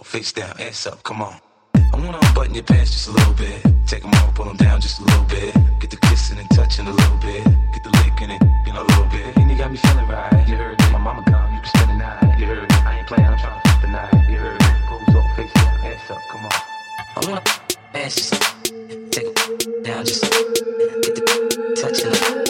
low, face down, ass up, come on. I wanna unbutton your pants just a little bit. Take them off, pull them down just a little bit. Get the kissing and touching a little bit. Get the licking and you know, a little bit. And you got me feeling right, you heard. My mama gone, you can spend the night, you heard. I ain't playing, I'm trying to fit the night, you heard. Pose off, face down, ass up, come on. I wanna ass just take them down just get the touching.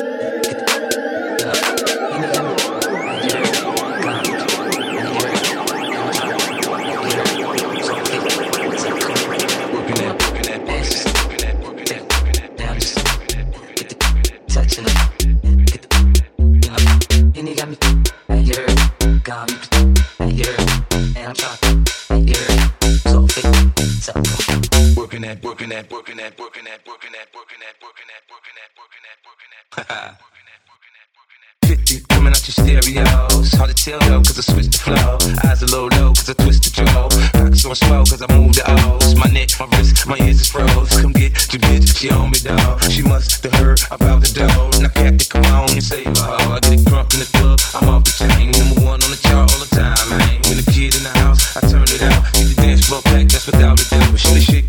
50 coming out your stereos. Hard to tell though, cause I switched the flow. Eyes a little low, cause I twist the jaw. Rocks on swell, cause I move the O's. My neck, my wrist, my ears is froze. Come get your bitch, she on me, though. She must have heard about the dough. Now, Captain, come on and save her. I get drunk crunk in the club, I'm off the chain. Number one on the chart all the time, ain't been the kid in the house, I turn it out. Get the dance floor packed, that's without a doubt. Show the shit.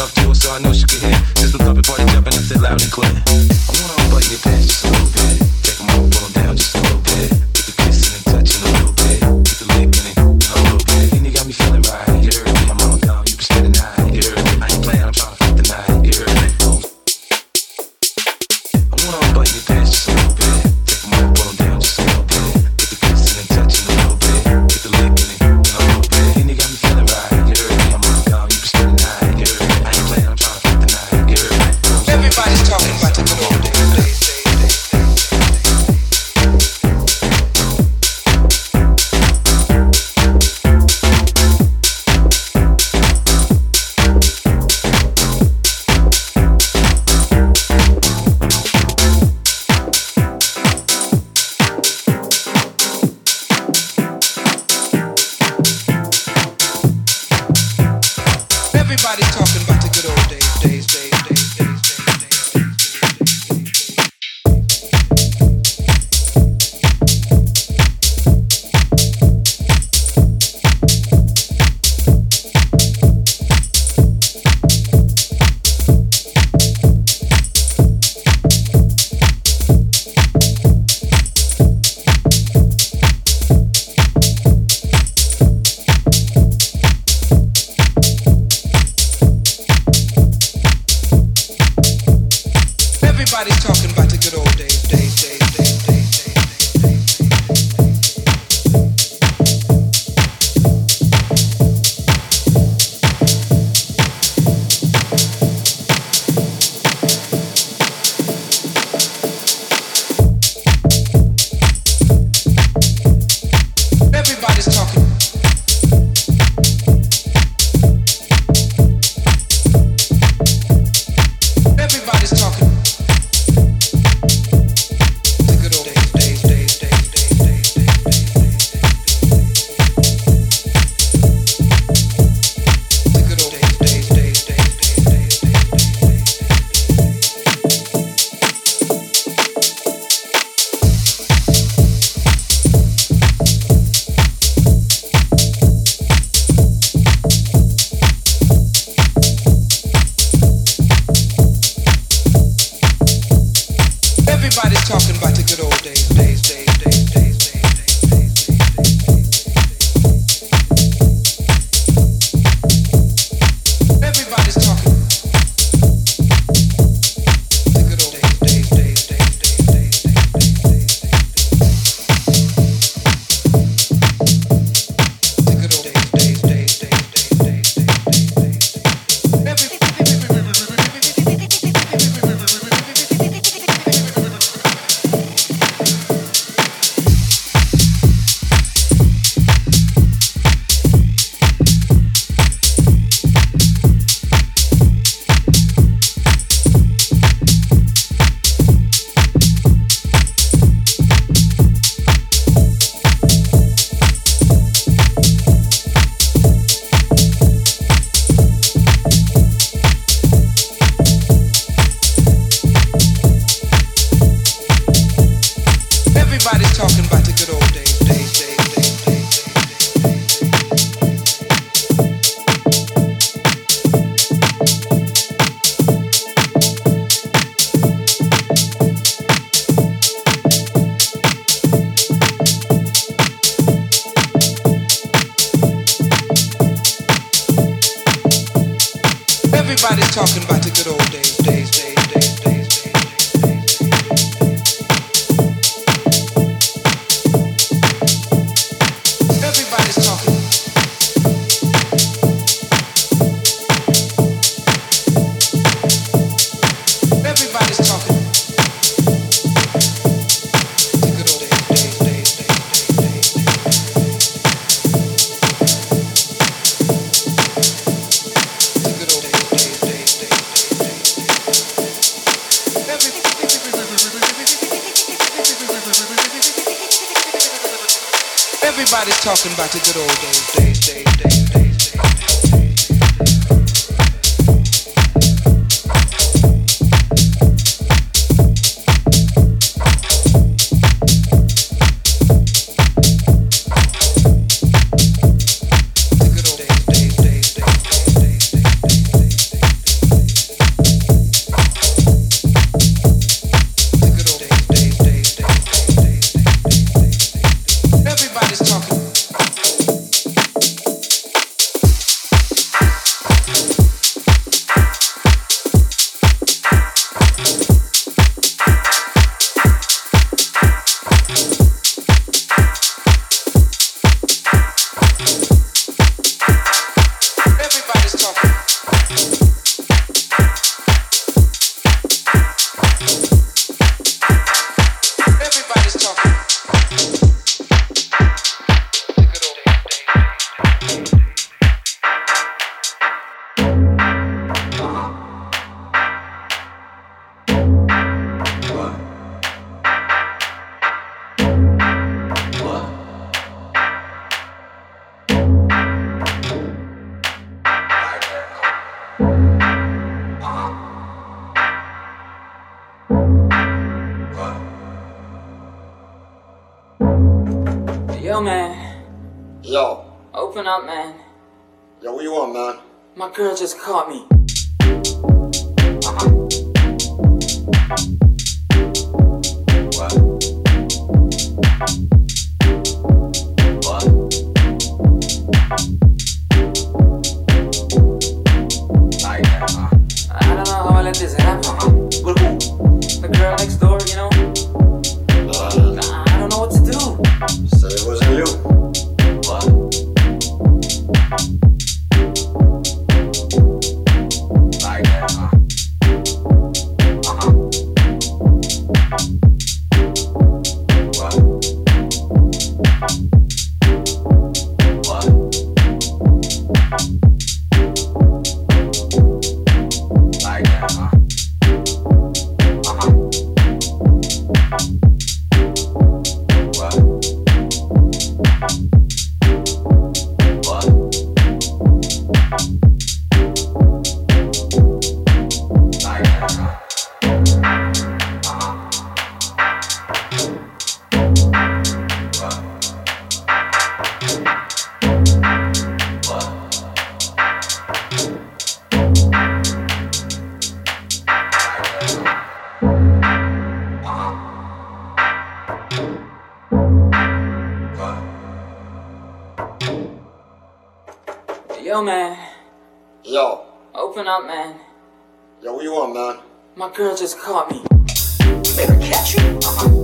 enough to so I know she could hear. Systems up and party jumping, I said loud and clear. I wanna bite your bitch. Girl just caught me. Girl just caught me. Better catch you. Uh-huh.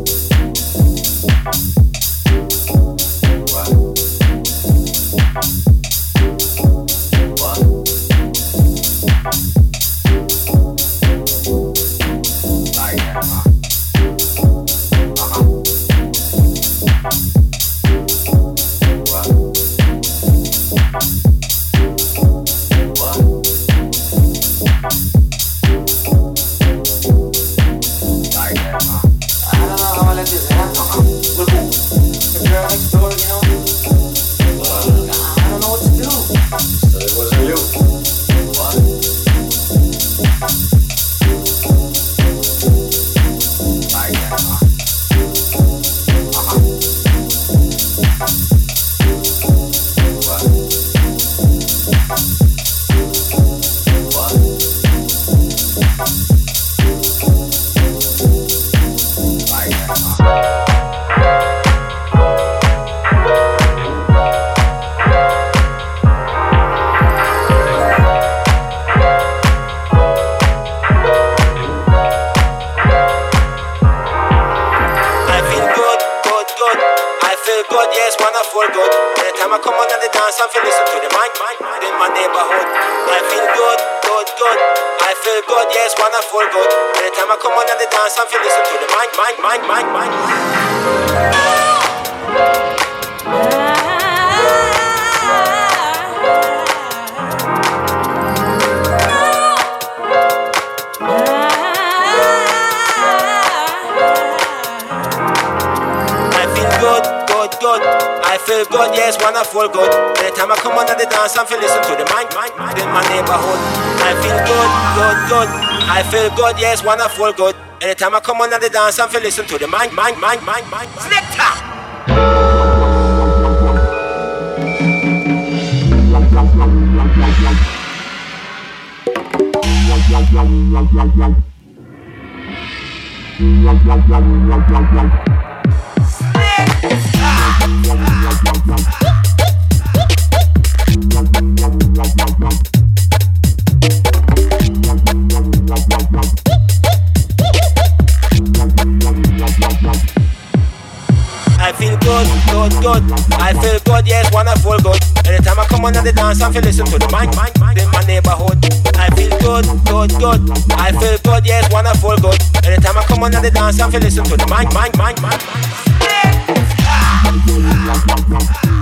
Wanna feel good. Anytime I come on the dance, I feel listen to the mic, mic, mic in my neighborhood. I feel good, good, good. I feel good, yes, wanna feel good. Anytime I come on the dance, I feel listen to the mic, mic, mic, mic, mic. Snake top. I Come on the dance, I feel listen to the mic, mic, mic in my neighborhood. I feel good, good, good. I feel good, yes, feel good. Anytime I come on the dance, I feel listen to the mic, mic, mic, mic. Yeah, Ah!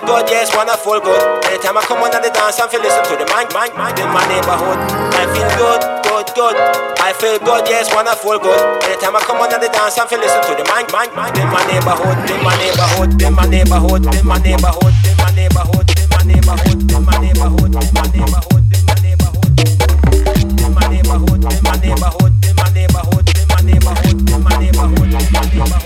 Feel good, yes, wonderful good. Anytime I come on the dance, I feel listen to the man, man, man in my neighborhood. I feel good, good, good. I feel good, yes, wonderful good. Anytime I come on the dance, I feel listen to the man, man, man in my neighborhood, in my neighborhood, in my neighborhood, in my neighborhood, in my neighborhood, in my neighborhood, in my neighborhood, in my neighborhood, in my neighborhood, in my neighborhood, in my neighborhood. Guess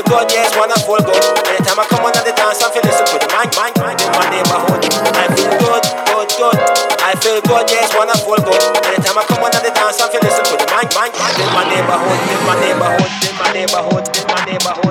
feel good, yes, wanna feel good. Anytime I come on the dance, I'm feeling so good. My, my, my, my neighborhood. I feel good, good, good. I feel good, yes, wanna feel good. Anytime I come on the dance, I'm feeling so good. My, my, my, my neighborhood, in my neighborhood, in my neighborhood, in my neighborhood.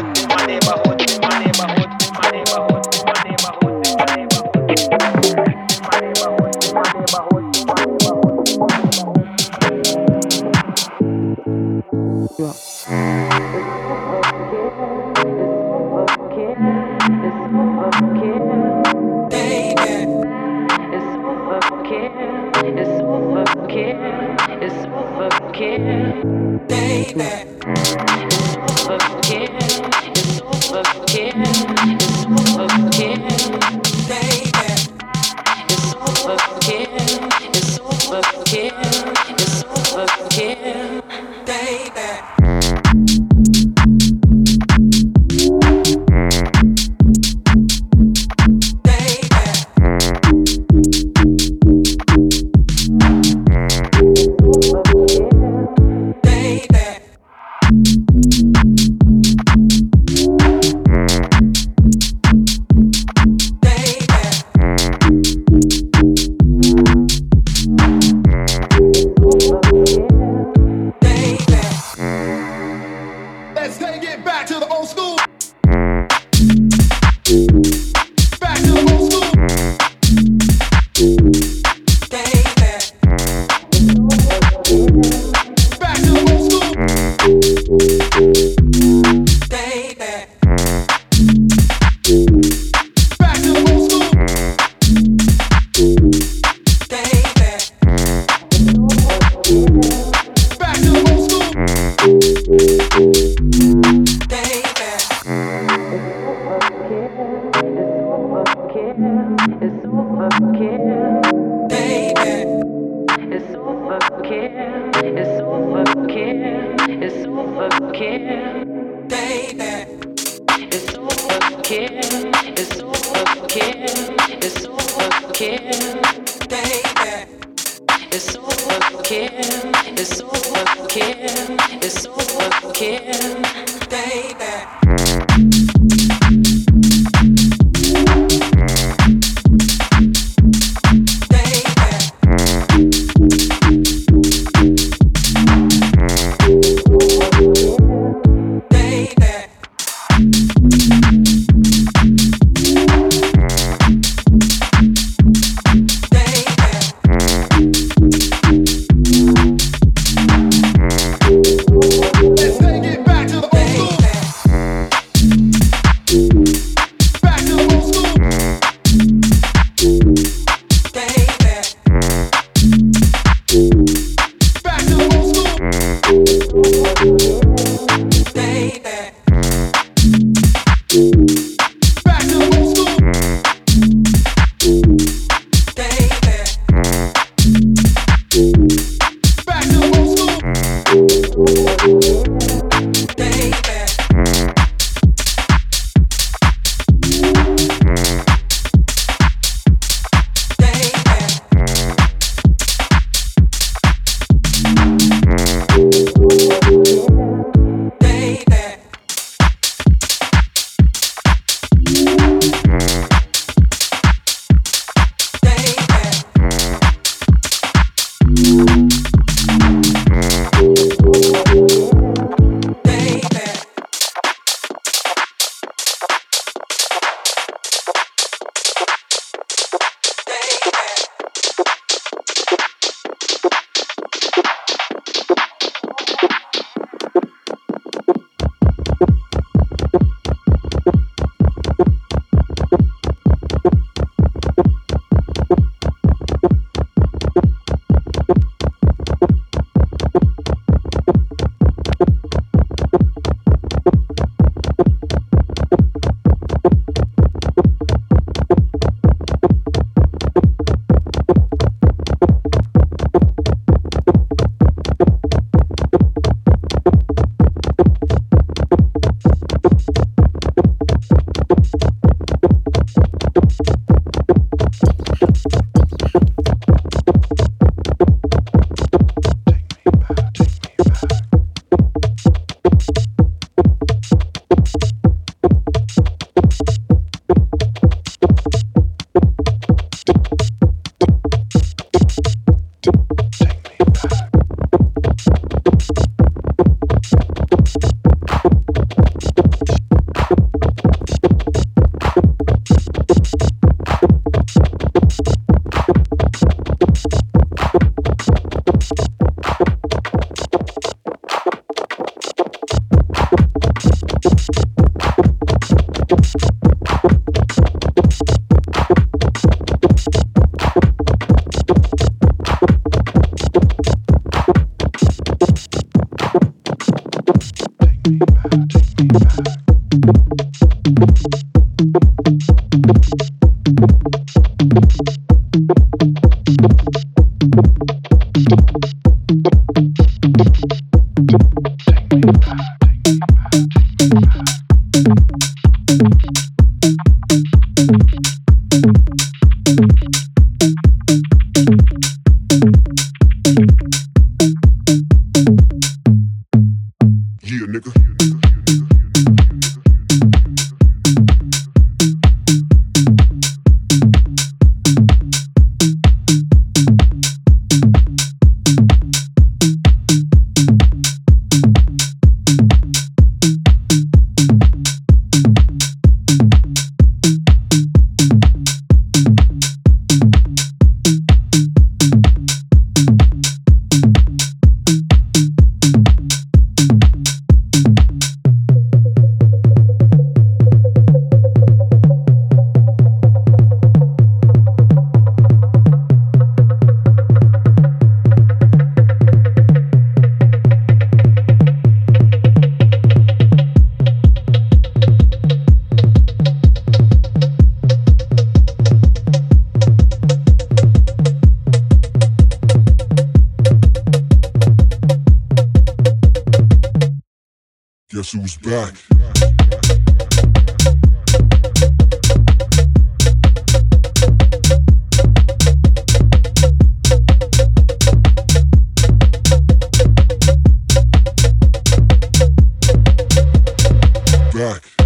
Back.